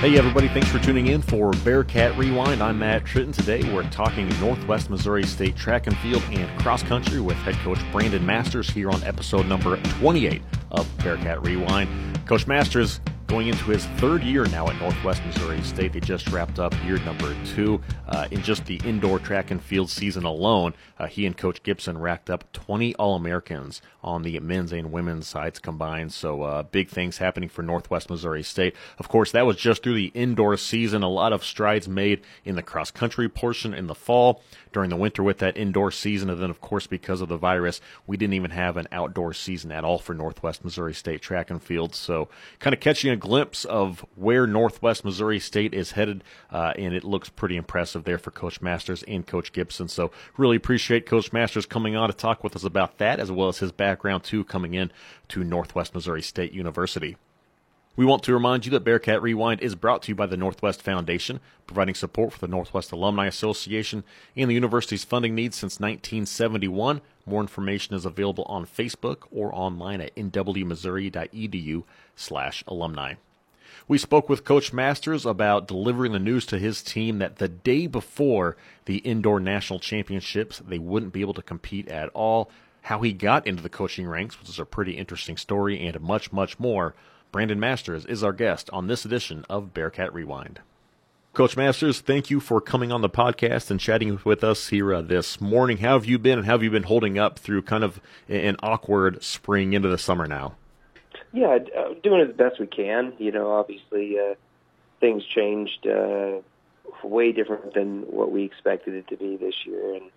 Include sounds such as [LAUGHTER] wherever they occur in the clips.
Hey, everybody, thanks for tuning in for Bearcat Rewind. I'm Matt Tritton. Today we're talking Northwest Missouri State track and field and cross country with head coach Brandon Masters here on episode number 28 of Bearcat Rewind. Coach Masters going into his third year now at Northwest Missouri State. They just wrapped up year number two. Uh, in just the indoor track and field season alone, uh, he and Coach Gibson racked up 20 All Americans on the men's and women's sides combined. So uh, big things happening for Northwest Missouri State. Of course, that was just through the indoor season. A lot of strides made in the cross country portion in the fall, during the winter with that indoor season, and then of course because of the virus, we didn't even have an outdoor season at all for Northwest Missouri State track and field. So kind of catching a glimpse of where Northwest Missouri State is headed, uh, and it looks pretty impressive there for Coach Masters and Coach Gibson. So really appreciate Coach Masters coming on to talk with us about that, as well as his background too, coming in to Northwest Missouri State University. We want to remind you that Bearcat Rewind is brought to you by the Northwest Foundation, providing support for the Northwest Alumni Association and the university's funding needs since 1971. More information is available on Facebook or online at nwmissouri.edu slash alumni. We spoke with Coach Masters about delivering the news to his team that the day before the indoor national championships, they wouldn't be able to compete at all, how he got into the coaching ranks, which is a pretty interesting story, and much, much more Brandon Masters is our guest on this edition of Bearcat Rewind. Coach Masters, thank you for coming on the podcast and chatting with us here uh, this morning. How have you been, and how have you been holding up through kind of an awkward spring into the summer now? Yeah, uh, doing the best we can. You know, obviously uh, things changed uh, way different than what we expected it to be this year, and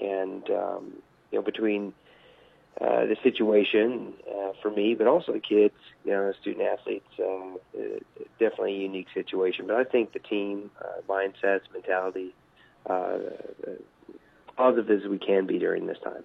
and um, you know between uh, the situation uh, for me, but also the kids, you know, the student athletes. Um, uh, definitely a unique situation, but I think the team uh, mindsets, mentality, uh, positive as we can be during this time.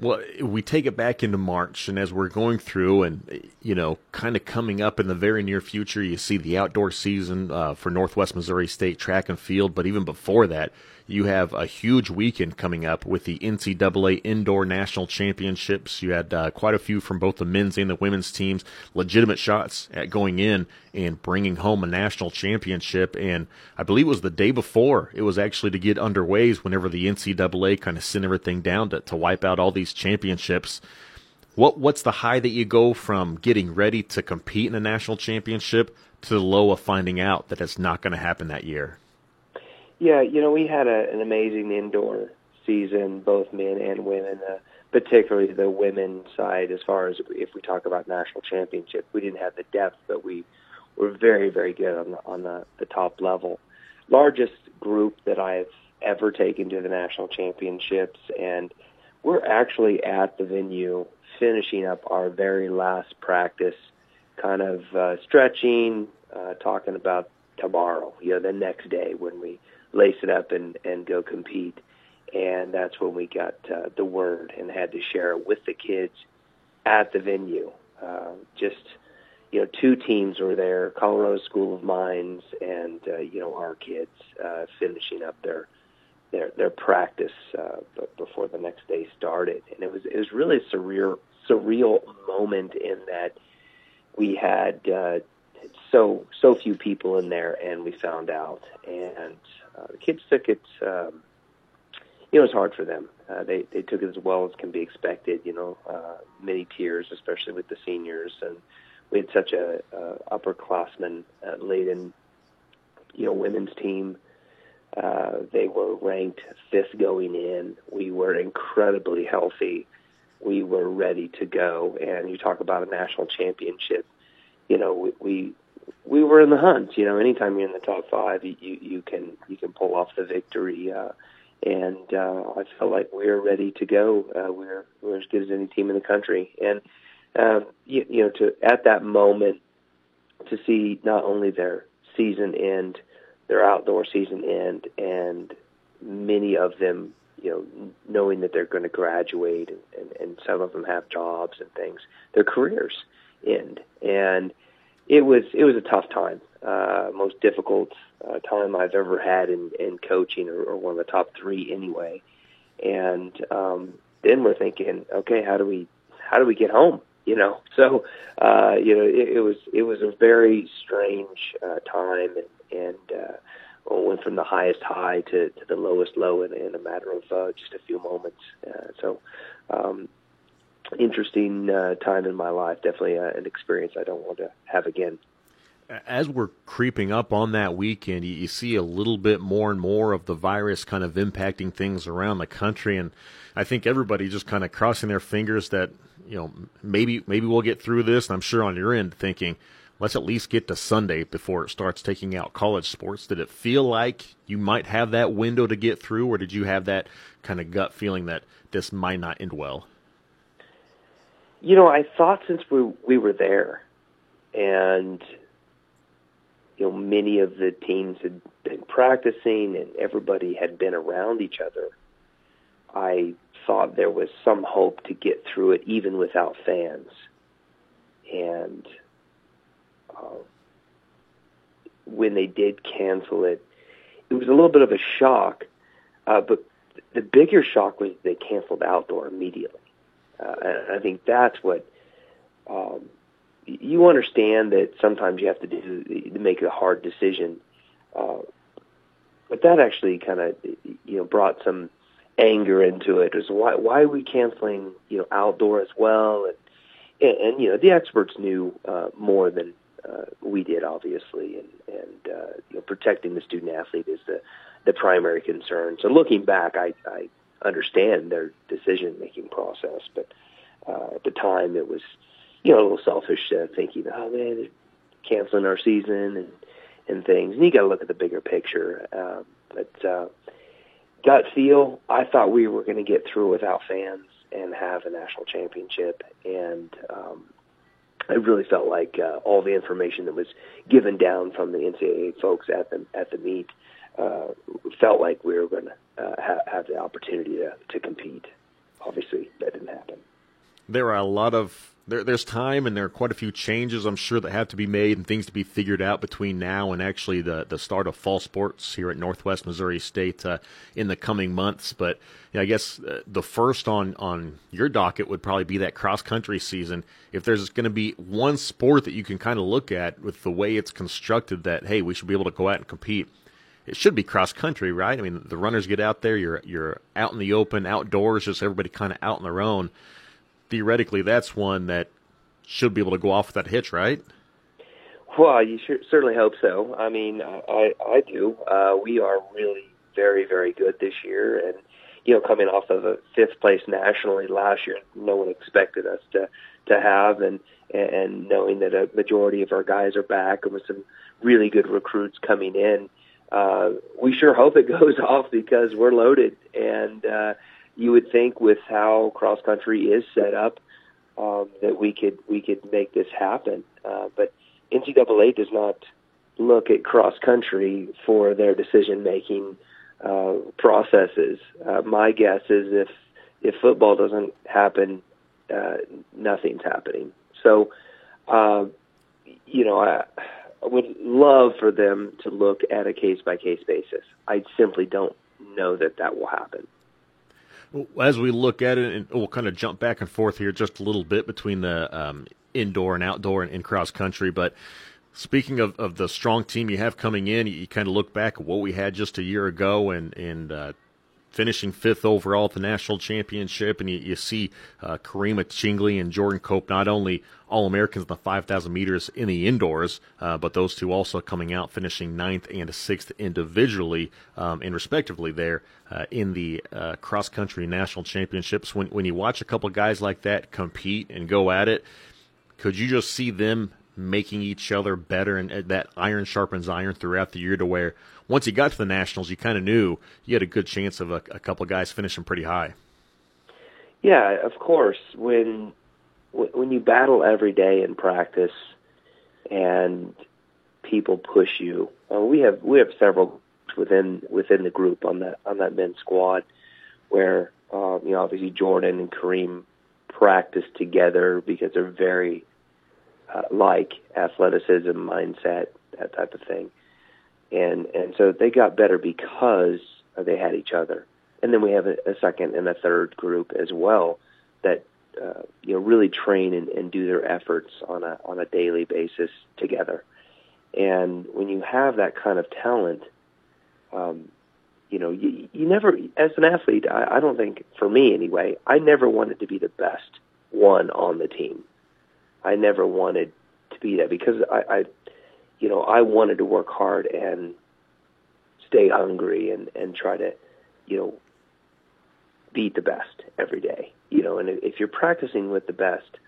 Well, we take it back into March, and as we're going through, and you know, kind of coming up in the very near future, you see the outdoor season uh, for Northwest Missouri State track and field. But even before that, you have a huge weekend coming up with the NCAA Indoor National Championships. You had uh, quite a few from both the men's and the women's teams, legitimate shots at going in and bringing home a national championship. And I believe it was the day before it was actually to get underway whenever the NCAA kind of sent everything down to, to wipe out all these championships. What what's the high that you go from getting ready to compete in a national championship to the low of finding out that it's not going to happen that year? Yeah, you know, we had a, an amazing indoor season, both men and women. Uh, particularly the women's side, as far as if we talk about national championship, we didn't have the depth, but we were very, very good on the on the, the top level. Largest group that I've ever taken to the national championships, and we're actually at the venue finishing up our very last practice, kind of uh, stretching, uh, talking about tomorrow, you know, the next day when we lace it up and and go compete. And that's when we got uh, the word and had to share it with the kids at the venue. Uh, just you know, two teams were there: Colorado School of Mines and uh, you know our kids uh, finishing up their their their practice uh, before the next day started. And it was it was really a surreal surreal moment in that we had uh, so so few people in there, and we found out, and uh, the kids took it. Um, you know, it was hard for them. Uh, they they took it as well as can be expected. You know, uh, many tears, especially with the seniors, and we had such a uh, upperclassman uh, laden, you know, women's team. Uh, they were ranked fifth going in. We were incredibly healthy. We were ready to go. And you talk about a national championship. You know, we we were in the hunt. You know, anytime you're in the top five, you you, can you can pull off the victory. Uh, and uh, I felt like we're ready to go. Uh, we're we're as good as any team in the country. And uh, you, you know, to at that moment to see not only their season end, their outdoor season end, and many of them, you know, knowing that they're going to graduate, and, and, and some of them have jobs and things, their careers end, and it was it was a tough time, uh, most difficult uh, time I've ever had in in coaching, or, or one of the top three anyway. And um, then we're thinking, okay, how do we how do we get home? you know. [LAUGHS] So, uh, you know, it, it was it was a very strange uh, time, and and uh, went from the highest high to, to the lowest low in, in a matter of uh, just a few moments. Uh, so, um, interesting uh, time in my life. Definitely uh, an experience I don't want to have again as we're creeping up on that weekend, you, you, see a little bit more and more of the virus kind of impacting things around the country, and I think everybody just kind of crossing their fingers that you know maybe maybe we'll get through this. And I'm sure on your end thinking, let's at least get to Sunday before it starts taking out college sports. Did it feel like you might have that window to get through, or did you have that kind of gut feeling that this might not end well? You know, I thought since we we were there, and you know, many of the teams had been practicing and everybody had been around each other. I thought there was some hope to get through it even without fans. And uh, when they did cancel it, it was a little bit of a shock. Uh, but the bigger shock was they canceled outdoor immediately. Uh, and I think that's what um, you understand that sometimes you have to do to make a hard decision, uh, but that actually kind of you know brought some anger into it. Is why why are we canceling you know outdoor as well? And and, and you know the experts knew uh, more than uh, we did, obviously, and and uh, you know protecting the student athlete is the the primary concern. So looking back, I I understand their decision making process, but uh, at the time it was you know, a little selfish uh, thinking, oh man, they're canceling our season and and things. And you got to look at the bigger picture. Um, but uh, gut feel, I thought we were going to get through without fans and have a national championship. And um, I really felt like uh, all the information that was given down from the NCAA folks at the at the meet uh, felt like we were going to uh, ha- have the opportunity to, to compete. Obviously, that didn't happen. There are a lot of there, there's time and there are quite a few changes I'm sure that have to be made and things to be figured out between now and actually the the start of fall sports here at Northwest Missouri State uh, in the coming months. But you know, I guess uh, the first on on your docket would probably be that cross country season. If there's going to be one sport that you can kind of look at with the way it's constructed, that hey, we should be able to go out and compete. It should be cross country, right? I mean, the runners get out there. You're you're out in the open, outdoors, just everybody kind of out on their own theoretically, that's one that should be able to go off with that hitch, right? Well, you certainly hope so. I mean, I I do. Uh, we are really very very good this year, and you know, coming off of a fifth place nationally last year, no one expected us to to have, and and knowing that a majority of our guys are back, and with some really good recruits coming in, uh, we sure hope it [LAUGHS] goes off because we're loaded, and uh, you would think with how cross country is set up um, that we could we could make this happen. Uh, but NCAA does not look at cross country for their decision making uh, processes. Uh, my guess is if if football doesn't happen, uh, nothing's happening. So, uh, you know, I, would love for them to look at a case by case basis. I simply don't know that that will happen as we look at it, and we'll kind of jump back and forth here just a little bit between the um, indoor and outdoor and, and cross country. But speaking of, of the strong team you have coming in, you, you kind of look back at what we had just a year ago and and uh, finishing fifth overall at the national championship, and you, you see uh, Karima Chingley and Jordan Cope not only All Americans in the 5,000 meters in the indoors, uh, but those two also coming out finishing ninth and sixth individually um, and respectively there uh, in the uh, cross country national championships. When when you watch a couple guys like that compete and go at it, could you just see them making each other better and that iron sharpens iron throughout the year to where once you got to the nationals you kind of knew you had a good chance of a, a couple of guys finishing pretty high. Yeah of course. When when you battle every day in practice and people push you uh, we have we have several within within the group on that on that men's squad where um, you know obviously Jordan and Kareem practice together because they're very uh, like athleticism, mindset, that type of thing. And and so they got better because they had each other. And then we have a, a second and a third group as well that uh, you know really train and, and do their efforts on a on a daily basis together. And when you have that kind of talent, um, you know, you, you never, as an athlete, I, I don't think, for me anyway, I never wanted to be the best one on the team. I never wanted to be that because I, I you know, I wanted to work hard and stay hungry and and try to, you know, beat the best every day. You know, and if you're practicing with the best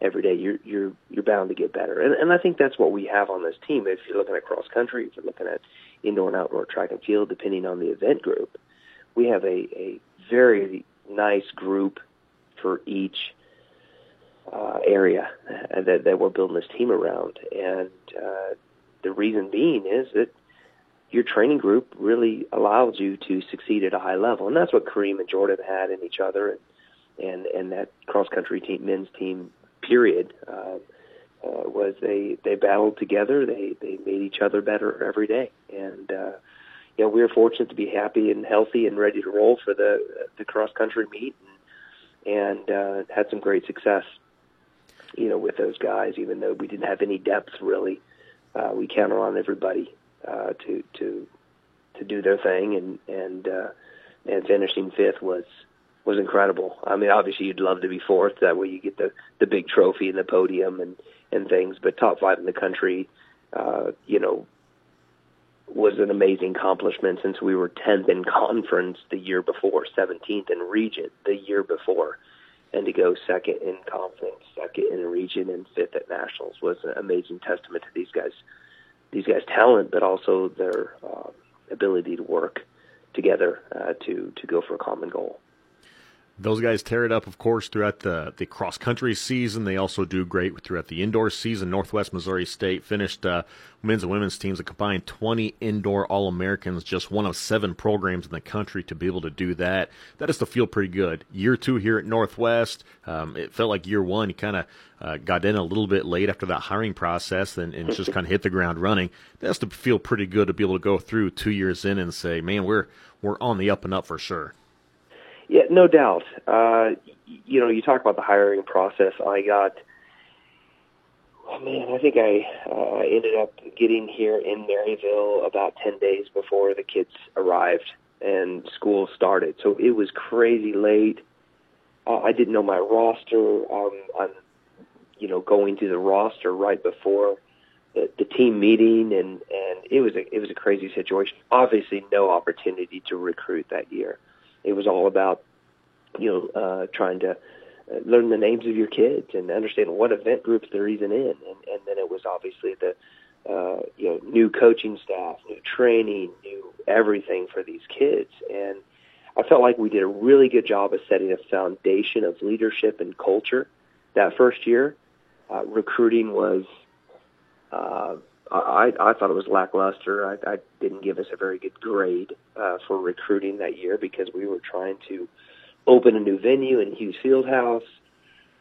every day, you're you're you're bound to get better. And and I think that's what we have on this team. If you're looking at cross country, if you're looking at indoor and outdoor track and field, depending on the event group, we have a a very nice group for each uh, area that, that we're building this team around. And uh, the reason being is that your training group really allows you to succeed at a high level, and that's what Kareem and Jordan had in each other, and and, and that cross country team, men's team, period, uh, uh, was they they battled together. They they made each other better every day, and uh, you know we were fortunate to be happy and healthy and ready to roll for the the cross country meet, and, and uh, had some great success you know, with those guys, even though we didn't have any depth really. Uh, we counted on everybody uh, to to to do their thing, and and uh, and finishing fifth was was incredible. I mean, obviously you'd love to be fourth. That way you get the the big trophy and the podium and and things. But top five in the country, uh, you know, was an amazing accomplishment since we were 10th in conference the year before, 17th in region the year before and to go second in conference, second in region, and fifth at nationals was an amazing testament to these guys, these guys' talent, but also their uh, ability to work together uh, to to go for a common goal. Those guys tear it up, of course, throughout the, the cross country season. They also do great throughout the indoor season. Northwest Missouri State finished uh, men's and women's teams a combined 20 indoor All Americans, just one of seven programs in the country to be able to do that. That is to feel pretty good. Year two here at Northwest, um, it felt like year one, kind of uh, got in a little bit late after that hiring process and, and just kind of hit the ground running. That's to feel pretty good to be able to go through two years in and say, man, we're we're on the up and up for sure. Yeah, no doubt. Uh, you know, you talk about the hiring process. I got, oh man, I think I uh, ended up getting here in Maryville about 10 days before the kids arrived and school started. So it was crazy late. Uh, I didn't know my roster. Um, I'm, you know, going through the roster right before the, the team meeting, and and it was a it was a crazy situation. Obviously, no opportunity to recruit that year it was all about you know uh, trying to uh, learn the names of your kids and understand what event groups they're even in, and, and then it was obviously the uh, you know new coaching staff, new training, new everything for these kids, and I felt like we did a really good job of setting a foundation of leadership and culture that first year. Uh, recruiting was uh, I, I thought it was lackluster. I, I didn't give us a very good grade uh, for recruiting that year because we were trying to open a new venue in Hughes Fieldhouse.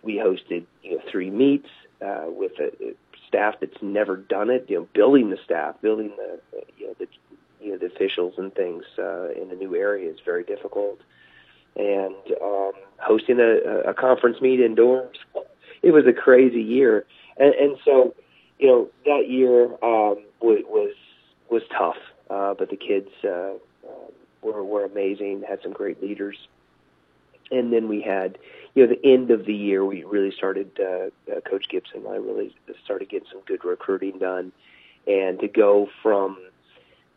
We hosted you know three meets uh, with a, a staff that's never done it. You know, building the staff, building the you know the you know the officials and things uh, in a new area is very difficult. And um, hosting a, a conference meet indoors, it was a crazy year. And, and so you know, that year um, was was tough, uh, but the kids uh, uh, were were amazing. Had some great leaders, and then we had, you know, the end of the year. We really started. Uh, uh, Coach Gibson and I really started getting some good recruiting done, and to go from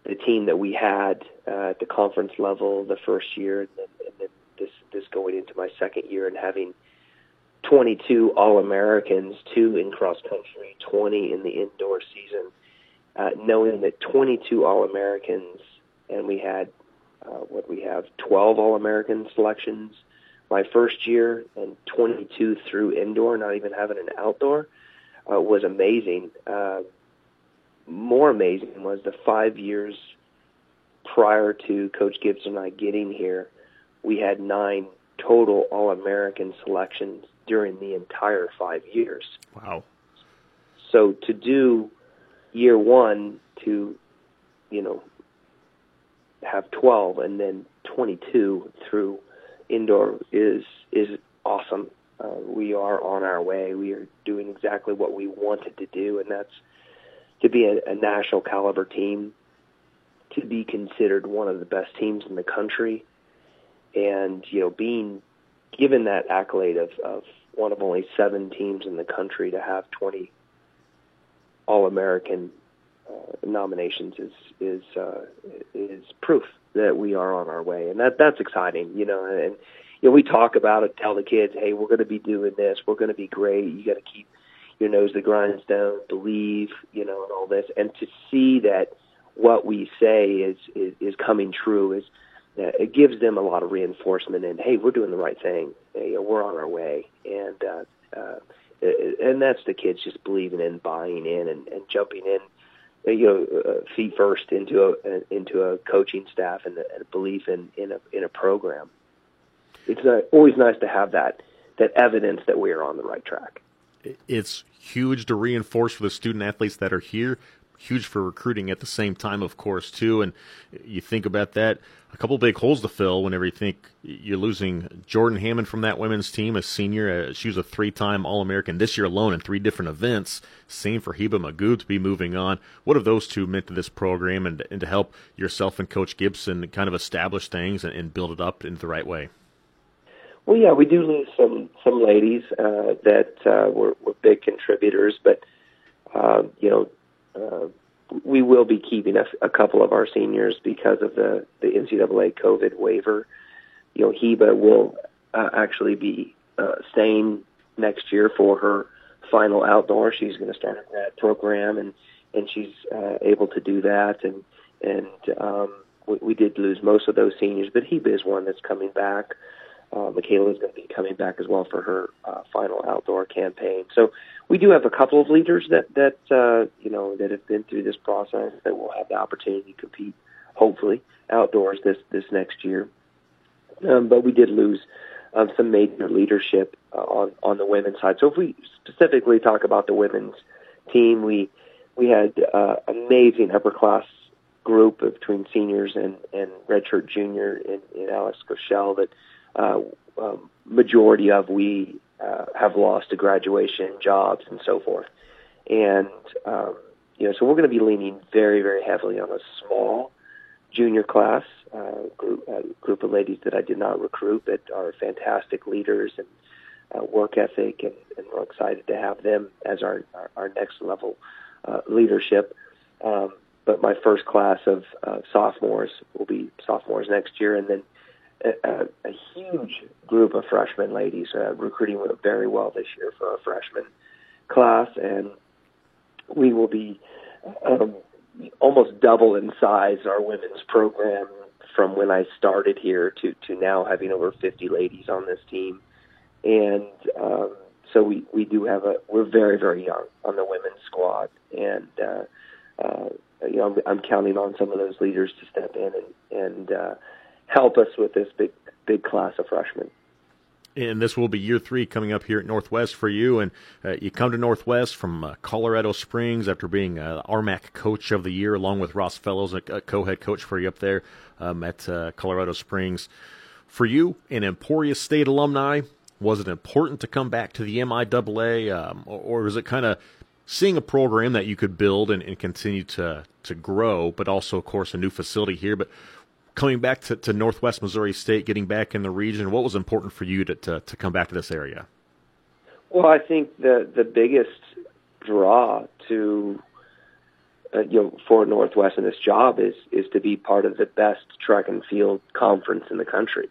the team that we had uh, at the conference level the first year, and then, and then this this going into my second year and having 22 All Americans, two in cross country, 20 in the indoor season. Uh, knowing that 22 All Americans, and we had uh, what we have 12 All American selections my first year, and 22 through indoor, not even having an outdoor, uh, was amazing. Uh, more amazing was the five years prior to Coach Gibson and I getting here, we had nine total All American selections during the entire five years. Wow. So to do year one to, you know, have 12 and then 22 through indoor is is awesome. Uh, we are on our way. We are doing exactly what we wanted to do, and that's to be a, a national caliber team, to be considered one of the best teams in the country, and you know, being given that accolade of, of one of only seven teams in the country to have 20 All-American uh, nominations is is uh, is proof that we are on our way, and that that's exciting, you know. And you know, we talk about it, tell the kids, hey, we're going to be doing this, we're going to be great. You got to keep your nose to the grindstone, believe, you know, and all this, and to see that what we say is is, is coming true is uh, it gives them a lot of reinforcement and hey, we're doing the right thing, know, we're on our way, and uh, uh, and that's the kids just believing in, buying in, and, and jumping in you know, uh, feet first into a into a coaching staff and a, belief in in a in a program. It's uh, always nice to have that that evidence that we are on the right track. It's huge to reinforce for the student athletes that are here, huge for recruiting at the same time, of course, too. And you think about that, a couple big holes to fill whenever you think you're losing Jordan Hammond from that women's team, a senior. Uh, she was a three-time All-American this year alone in three different events. Same for Heba Magoo to be moving on. What have those two meant to this program and, and to help yourself and Coach Gibson kind of establish things and, and build it up in the right way? Well, yeah, we do lose some some ladies uh, that uh, were, were big contributors, but uh, you know we will be keeping a, a couple of our seniors because of the the NCAA COVID waiver. You know, Heba will uh, actually be uh, staying next year for her final outdoor. She's going to start a grad program, and and she's uh, able to do that. And and um, we, we did lose most of those seniors, but Heba is one that's coming back. Uh, Michaela is going to be coming back as well for her uh, final outdoor campaign. So we do have a couple of leaders that that uh, you know that have been through this process that will have the opportunity to compete, hopefully outdoors this this next year. Um, but we did lose um, some major leadership uh, on on the women's side. So if we specifically talk about the women's team, we we had uh, amazing upper class group between seniors and and redshirt junior in, in Alex Goschel that uh, um, majority of we uh, have lost to graduation, jobs, and so forth. And um, you know, so we're going to be leaning very, very heavily on a small junior class uh, group, uh, group of ladies that I did not recruit, but are fantastic leaders and uh, work ethic, and, and we're excited to have them as our our, our next level uh, leadership. Um, but my first class of uh, sophomores will be sophomores next year, and then a, a huge group of freshman ladies uh, recruiting very well this year for our freshman class, and we will be um, almost double in size our women's program from when I started here to to now having over 50 ladies on this team, and um, so we we do have a we're very very young on the women's squad, and uh, uh, you know I'm, I'm counting on some of those leaders to step in and and uh, help us with this big big class of freshmen. And this will be year three coming up here at Northwest for you. And uh, you come to Northwest from uh, Colorado Springs after being uh, RMAC Coach of the Year, along with Ross Fellows, a, a co-head coach for you up there um, at uh, Colorado Springs. For you, an Emporia State alumni, was it important to come back to the MIAA, um, or, or was it kind of seeing a program that you could build and, and continue to to grow, but also, of course, a new facility here? But coming back to, to Northwest Missouri State, getting back in the region, what was important for you to, to, to come back to this area? Well, I think the the biggest draw to uh, you know for Northwest in this job is is to be part of the best track and field conference in the country.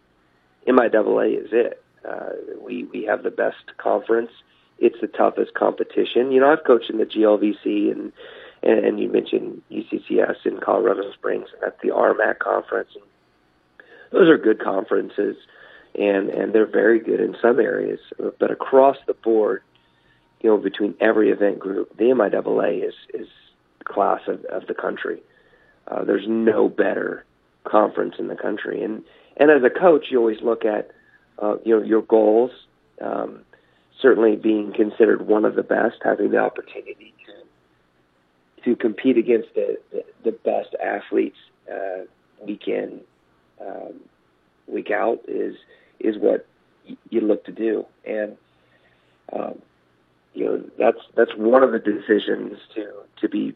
MIAA is it. Uh, we we have the best conference. It's the toughest competition. You know, I've coached in the GLVC and and, and you mentioned UCCS in Colorado Springs, that's the RMAC conference. And those are good conferences, and and they're very good in some areas, but across the board, you know, between every event group, the MIAA is is class of, of the country. Uh, there's no better conference in the country, and and as a coach, you always look at uh, you know your goals. Um, certainly, being considered one of the best, having the opportunity to compete against the, the, the best athletes uh, week in, um, week out is is what you look to do. And um, you know that's that's one of the decisions to to be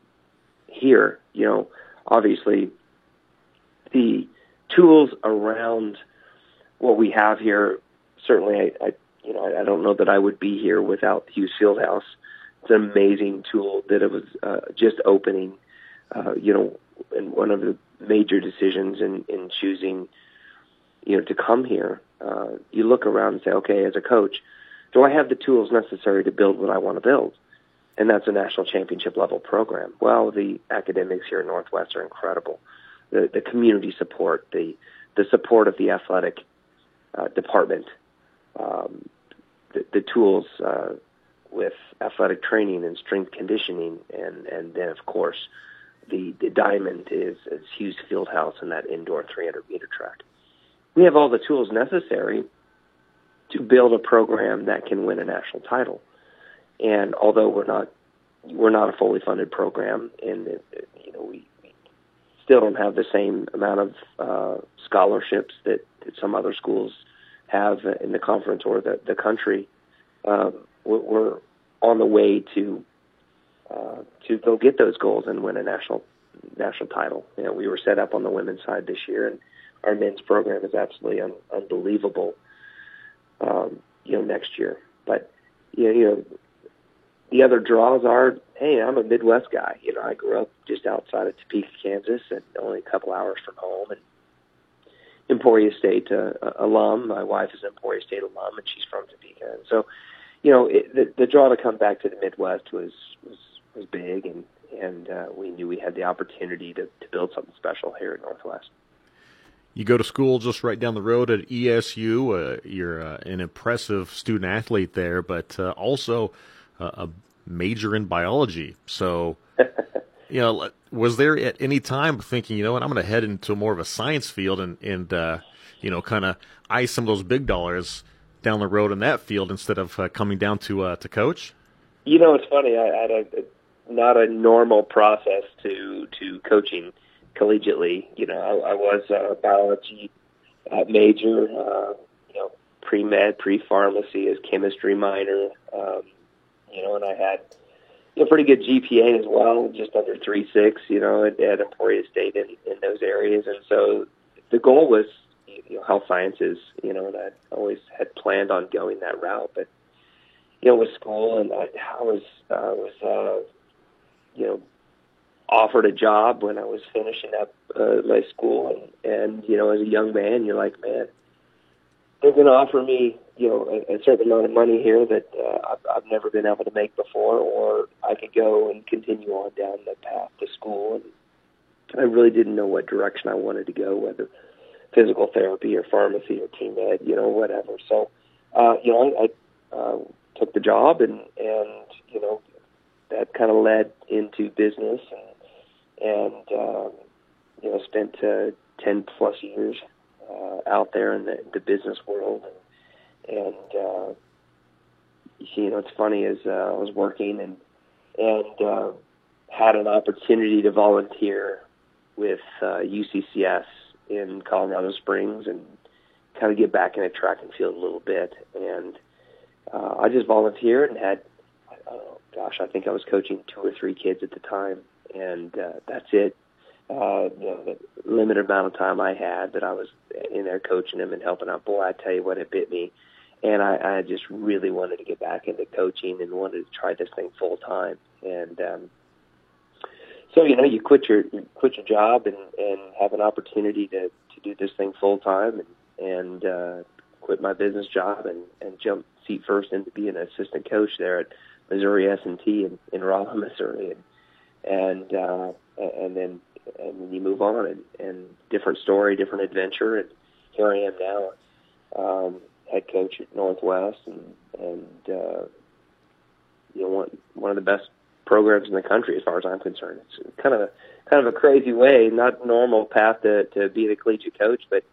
here. You know, obviously the tools around what we have here. Certainly, I, I you know I, don't know that I would be here without Hughes Fieldhouse. It's an amazing tool that it was uh, just opening. Uh, you know, and one of the major decisions in in choosing, you know, to come here. Uh, you look around and say, okay, as a coach, do I have the tools necessary to build what I want to build? And that's a national championship level program. Well, the academics here at Northwest are incredible. The, the community support, the, the support of the athletic uh, department, um, the, the tools uh, with athletic training and strength conditioning, and, and then, of course, the, the diamond is, is Hughes Fieldhouse and that indoor 300 meter track. We have all the tools necessary to build a program that can win a national title. And although we're not we're not a fully funded program, and you know we, we still don't have the same amount of uh, scholarships that, that some other schools have in the conference or the the country. Um, we're, we're on the way to uh, to go get those goals and win a national national title. You know, we were set up on the women's side this year, and our men's program is absolutely un- unbelievable um, you know, next year. But you know, you know, the other draws are, hey, I'm a Midwest guy. You know, I grew up just outside of Topeka, Kansas, and only a couple hours from home, and Emporia State uh, alum. My wife is an Emporia State alum, and she's from Topeka. And so, you know, it, the, the draw to come back to the Midwest was was was big, and and uh, we knew we had the opportunity to to build something special here at Northwest. You go to school just right down the road at ESU. Uh, you're uh, an impressive student athlete there, but uh, also a major in biology. So, [LAUGHS] you know, was there at any time thinking, you know what, I'm going to head into more of a science field and, and uh, you know, kind of ice some of those big dollars down the road in that field instead of uh, coming down to uh, to coach? You know, it's funny. I, I had a, not a normal process to to coaching collegiately. You know, I, I was a biology uh, major, uh, you know, pre med, pre pharmacy as chemistry minor. Um, you know, and I had a pretty good GPA as well, just under three six. You know, at, at Emporia State in, in those areas, and so the goal was you know health sciences. You know, and I always had planned on going that route, but you know, with school and I, I was uh, was uh, you know offered a job when I was finishing up uh, my school, and, and you know, as a young man, you're like, man, they're going to offer me, you know, a, a certain amount of money here that uh, I've, I've never been able to make before, or I could go and continue on down the path to school. And I really didn't know what direction I wanted to go, whether physical therapy or pharmacy or team ed, you know, whatever. So, uh, you know, I, I uh, took the job, and and you know, that kind of led into business and and um, you know spent uh, ten plus years uh, out there in the, the business world, and, and uh, you see you know it's funny as uh, I was working and and uh, had an opportunity to volunteer with uh, UCCS in Colorado Springs and kind of get back in a track and field a little bit, and uh, I just volunteered and had. Oh gosh, I think I was coaching two or three kids at the time, and uh, that's it. Uh, you know, the limited amount of time I had that I was in there coaching them and helping out. Boy, I tell you what, it bit me, and I, I just really wanted to get back into coaching and wanted to try this thing full time. And um, so, you know, you quit your you quit your job and and have an opportunity to to do this thing full time and and uh, quit my business job and and jump seat first into being an assistant coach there at Missouri S and T in, in Rolla, [LAUGHS] Missouri. And and uh, and then and then you move on and, and different story, different adventure, and here I am now, um, head coach at Northwest, and and uh, you know one one of the best programs in the country as far as I'm concerned. It's kind of a kind of a crazy way, not normal path to to be a collegiate coach, but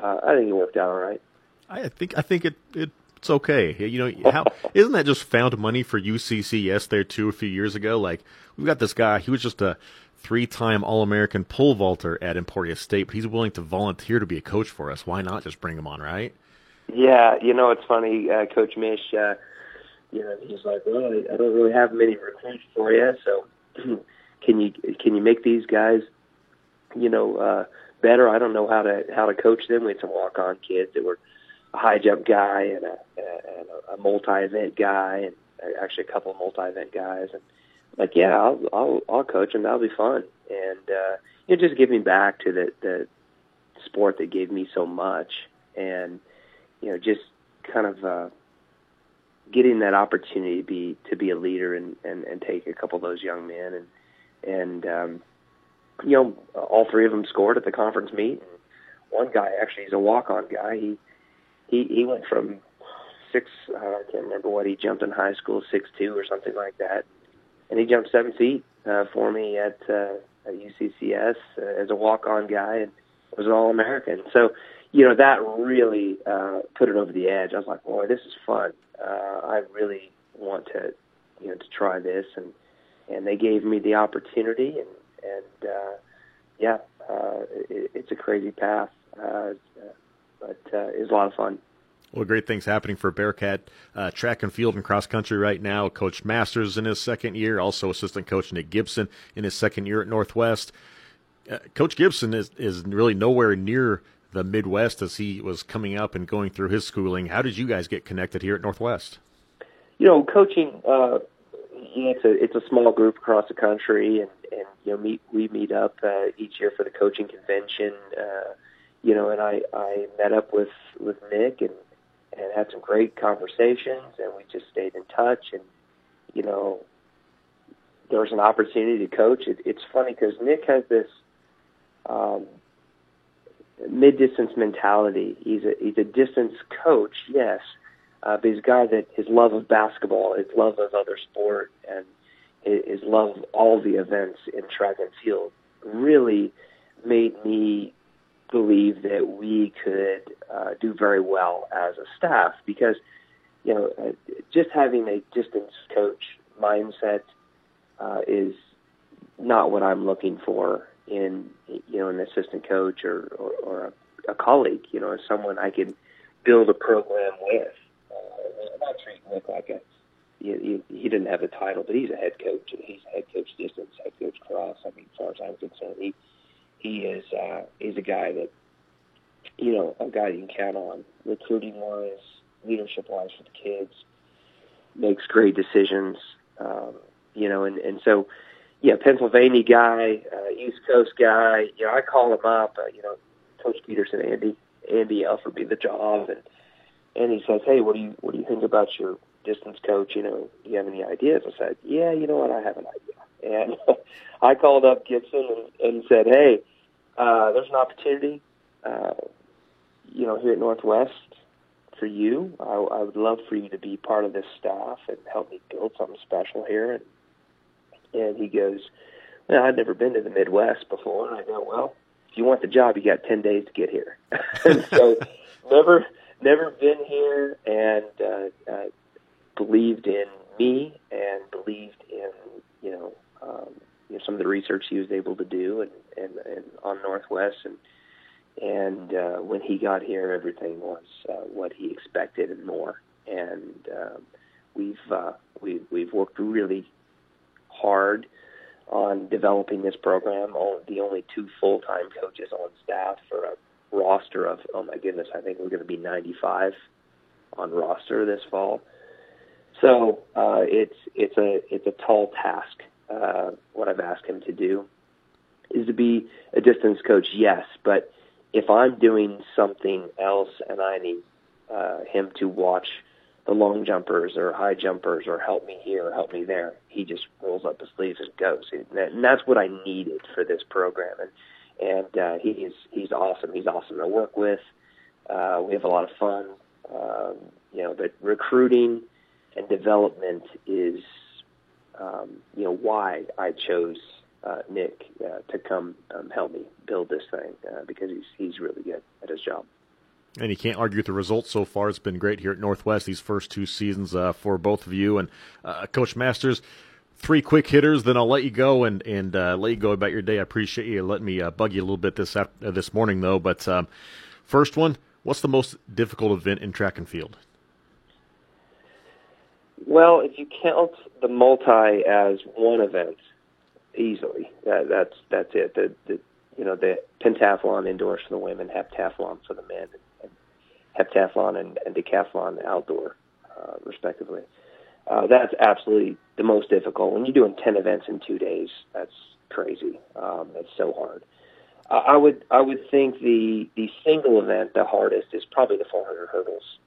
uh, I think it worked out all right. I think I think it it it's okay. You know, how isn't that just found money for UCCS there too a few years ago? Like we've got this guy. He was just a three-time All-American pole vaulter at Emporia State, but he's willing to volunteer to be a coach for us. Why not just bring him on, right? Yeah, you know it's funny, uh, Coach Mish. Uh, you know, he's like, well, I don't really have many recruits for you, so [CLEARS THROAT] can you can you make these guys, you know, uh, better? I don't know how to how to coach them. We had some walk on kids that were a high jump guy and a, and a, a multi event guy, and actually a couple of multi event guys, and like, yeah, I'll I'll I'll coach them. That'll be fun, and uh, you know, just giving back to the the sport that gave me so much, and you know, just kind of. uh getting that opportunity to be to be a leader and and, and take a couple of those young men and and um, you know all three of them scored at the conference meet. One guy actually is a walk on guy. He he he went from six uh, I can't remember what he jumped in high school six two or something like that, and he jumped seven feet uh, for me at uh, at UCCS uh, as a walk on guy and was an All American. So you know that really uh, put it over the edge. I was like, boy, this is fun uh, I really want to, you know, to try this, and and they gave me the opportunity, and and uh, yeah, uh, it, it's a crazy path, uh, but uh, it's a lot of fun. Well, great things happening for Bearcat uh, track and field and cross country right now. Coach Masters in his second year, also assistant coach Nick Gibson in his second year at Northwest. Uh, coach Gibson is is really nowhere near the Midwest as he was coming up and going through his schooling. How did you guys get connected here at Northwest? You know, coaching. Uh, it's a it's a small group across the country, and and you know, meet we meet up uh, each year for the coaching convention. Uh, you know, and I I met up with with Nick and and had some great conversations, and we just stayed in touch. And you know, there was an opportunity to coach. It, it's funny because Nick has this um, mid distance mentality. He's a he's a distance coach, yes, uh, but he's a guy that his love of basketball, his love of other sport, and his love of all the events in track and field really made me believe that we could uh, do very well as a staff because you know uh, just having a distance coach mindset uh, is not what I'm looking for in you know an assistant coach or or, or a, a colleague, you know, as someone I can build a program with. Uh, I'm not treating Nick like a he, he, he didn't have a title, but he's a head coach. He's a head coach distance, head coach cross. I mean, as far as I'm concerned, he he is uh, he's a guy that you know a guy you can count on, recruiting wise, leadership wise for the kids, makes great decisions. Um, you know, and and so yeah, Pennsylvania guy, uh, East Coast guy. You know, I call him up. Uh, you know, Coach Peterson, Andy, Andy offered me the job, and and he says, "Hey, what do you what do you think about your distance coach? You know, do you have any ideas?" I said, "Yeah, you know what, I have an idea." And [LAUGHS] I called up Gibson and, and said, "Hey, uh, there's an opportunity, uh, you know, here at Northwest for you. I, I would love for you to be part of this staff and help me build something special here." And and he goes, well, I'd never been to the Midwest before. And I go, well, if you want the job, you got 10 days to get here. [LAUGHS] and so [LAUGHS] never, never been here and uh, uh, believed in me and believed in, you know, um, you know, some of the research he was able to do and, and, and on Northwest. And, and uh, when he got here, everything was uh, what he expected and more. And um, we've uh, we, we've worked really hard on developing this program. The only two full time coaches on staff for a roster of oh my goodness, I think we're going to be 95 on roster this fall. So uh, it's it's a it's a tall task. Uh, what I've asked him to do is to be a distance coach, yes, but if I'm doing something else and I need uh, him to watch the long jumpers or high jumpers or help me here or help me there. He just rolls up his sleeves and goes, and that's what I needed for this program. And and uh, he is he's awesome. He's awesome to work with. Uh, we have a lot of fun. Um, you know, but recruiting and development is um, you know why I chose uh, Nick uh, to come um, help me build this thing uh, because he's he's really good at his job. And you can't argue with the results so far. It's been great here at Northwest these first two seasons uh, for both of you. And uh, Coach Masters, three quick hitters, then I'll let you go and and uh, let you go about your day. I appreciate you letting me uh, bug you a little bit this after, uh, this morning though. But um, first one, what's the most difficult event in track and field? Well, if you count the multi as one event, easily that, that's that's it. The, the you know the pentathlon indoors for the women, heptathlon for the men, heptathlon and, and decathlon outdoor, uh, respectively. Uh, that's absolutely the most difficult. When you're doing ten events in two days, that's crazy. Um, that's so hard. I would I would think the the single event the hardest is probably the 400 hurdles,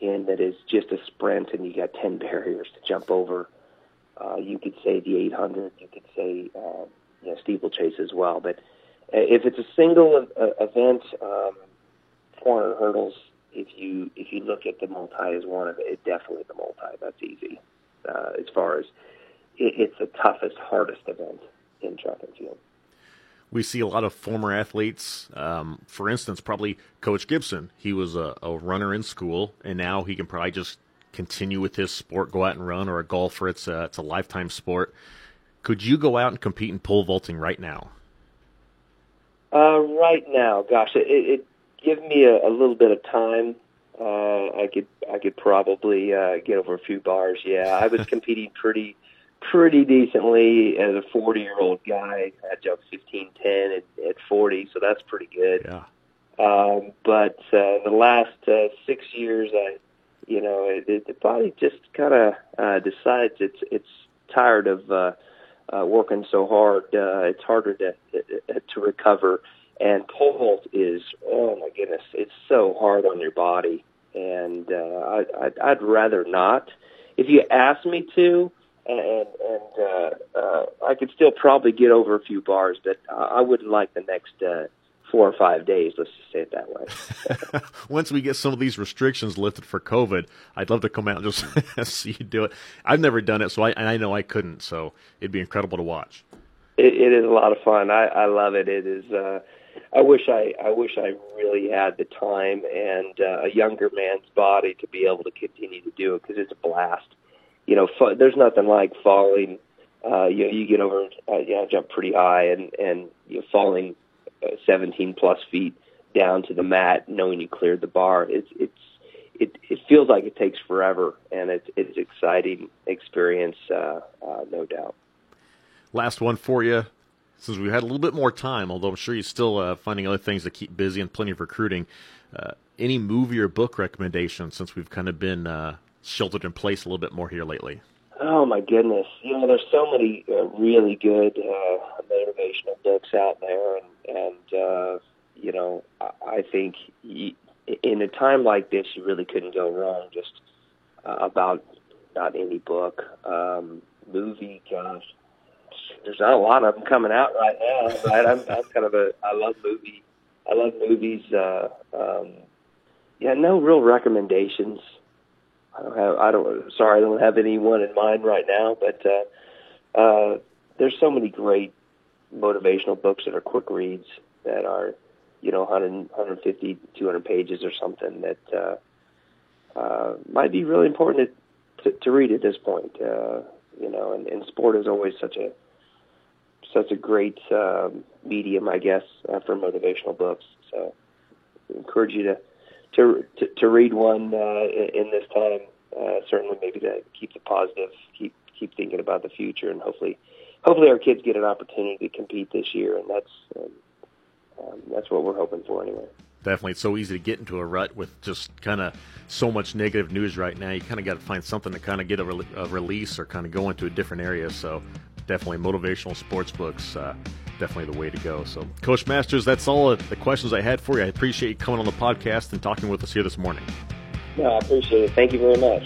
in that is just a sprint and you got 10 [LAUGHS] barriers to jump over. Uh, you could say the 800, you could say uh, you know steeplechase as well, but uh, if it's a single uh, event, um, 400 hurdles. If you if you look at the multi as one of it, it definitely the multi. That's easy. Uh, as far as it, it's the toughest, hardest event in track and field. We see a lot of former athletes. Um, for instance, probably Coach Gibson. He was a, a runner in school, and now he can probably just continue with his sport, go out and run, or a golfer. It's a, it's a lifetime sport. Could you go out and compete in pole vaulting right now? Uh, right now, gosh, it, it give me a, a little bit of time. Uh, I could I could probably uh, get over a few bars. Yeah, I was [LAUGHS] competing pretty pretty decently as a 40 year old guy. I jumped 1510 at, at 40, so that's pretty good. Yeah. Um, but uh, the last uh, six years, I, you know, it, it, the body just kind of uh, decides it's it's tired of uh, uh, working so hard. Uh, it's harder to to recover, and pole vault is oh my goodness, it's so hard on your body, and uh, I, I'd, I'd rather not. If you ask me to, and and uh, uh, I could still probably get over a few bars, but I wouldn't like the next uh, four or five days. Let's just say it that way. [LAUGHS] Once we get some of these restrictions lifted for COVID, I'd love to come out and just [LAUGHS] see you do it. I've never done it, so I and I know I couldn't. So it'd be incredible to watch. It, it is a lot of fun. I, I love it. It is. Uh, I wish I I wish I really had the time and uh, a younger man's body to be able to continue to do it because it's a blast you know, fu- there's nothing like falling. Uh, you know, you get over, uh, you know, jump pretty high and and you know, falling uh, 17 plus feet down to the mat, knowing you cleared the bar. It's it's it it feels like it takes forever, and it's it's exciting experience, uh, uh, no doubt. Last one for you, since we've had a little bit more time, although I'm sure you're still uh, finding other things to keep busy and plenty of recruiting. Uh, any movie or book recommendations since we've kind of been uh, sheltered in place a little bit more here lately? Oh my goodness! You know, there's so many uh, really good uh, motivational books out there, and and uh, you know, I, I think in a time like this, you really couldn't go wrong. Just uh, about not any book, um, movie, gosh, there's not a lot of them coming out right now. But I'm, I'm kind of a I love movie. I love movies. Uh, um, yeah, no real recommendations. I don't have. I don't. Sorry, I don't have anyone in mind right now. But uh, uh, there's so many great motivational books that are quick reads that are, you know, 100, 150, 200 pages or something that uh, uh, might be really important to, to, to read at this point. Uh, you know, and, and sport is always such a such a great um, medium, I guess, uh, for motivational books. So, I encourage you to to to, to read one uh, in, in this time. Uh, certainly, maybe to keep the positive, keep keep thinking about the future, and hopefully, hopefully our kids get an opportunity to compete this year, and that's um, um, that's what we're hoping for anyway. Definitely, it's so easy to get into a rut with just kind of so much negative news right now. You kind of got to find something to kind of get a, re- a, release or kind of go into a different area. So, definitely motivational sports books. Uh, definitely the way to go. So, Coach Masters, that's all the questions I had for you. I appreciate you coming on the podcast and talking with us here this morning. No, I appreciate it. Thank you very much.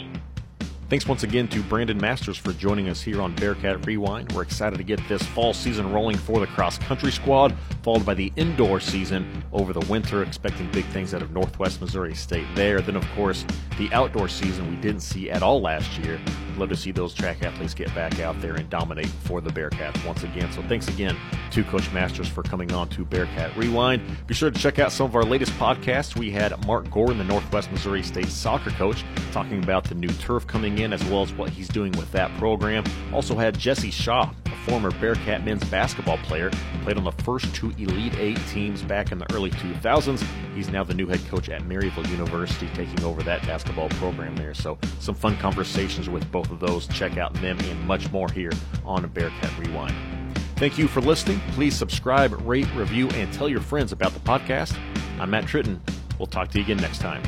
Thanks once again to Brandon Masters for joining us here on Bearcat Rewind. We're excited to get this fall season rolling for the cross country squad, followed by the indoor season over the winter, expecting big things out of Northwest Missouri State there. Then, of course, the outdoor season we didn't see at all last year. Love to see those track athletes get back out there and dominate for the Bearcats once again. So, thanks again to Coach Masters for coming on to Bearcat Rewind. Be sure to check out some of our latest podcasts. We had Mark Gordon, the Northwest Missouri State soccer coach, talking about the new turf coming coming in, as well as what he's doing with that program. Also had Jesse Shaw, a former Bearcat men's basketball player, played on the first two Elite Eight teams back in the early 2000s. He's now the new head coach at Maryville University, taking over that basketball program there. So, some fun conversations with both of those. Check out them and much more here on Bearcat Rewind. Thank you for listening. Please subscribe, rate, review, and tell your friends about the podcast. I'm Matt Tritton. We'll talk to you again next time.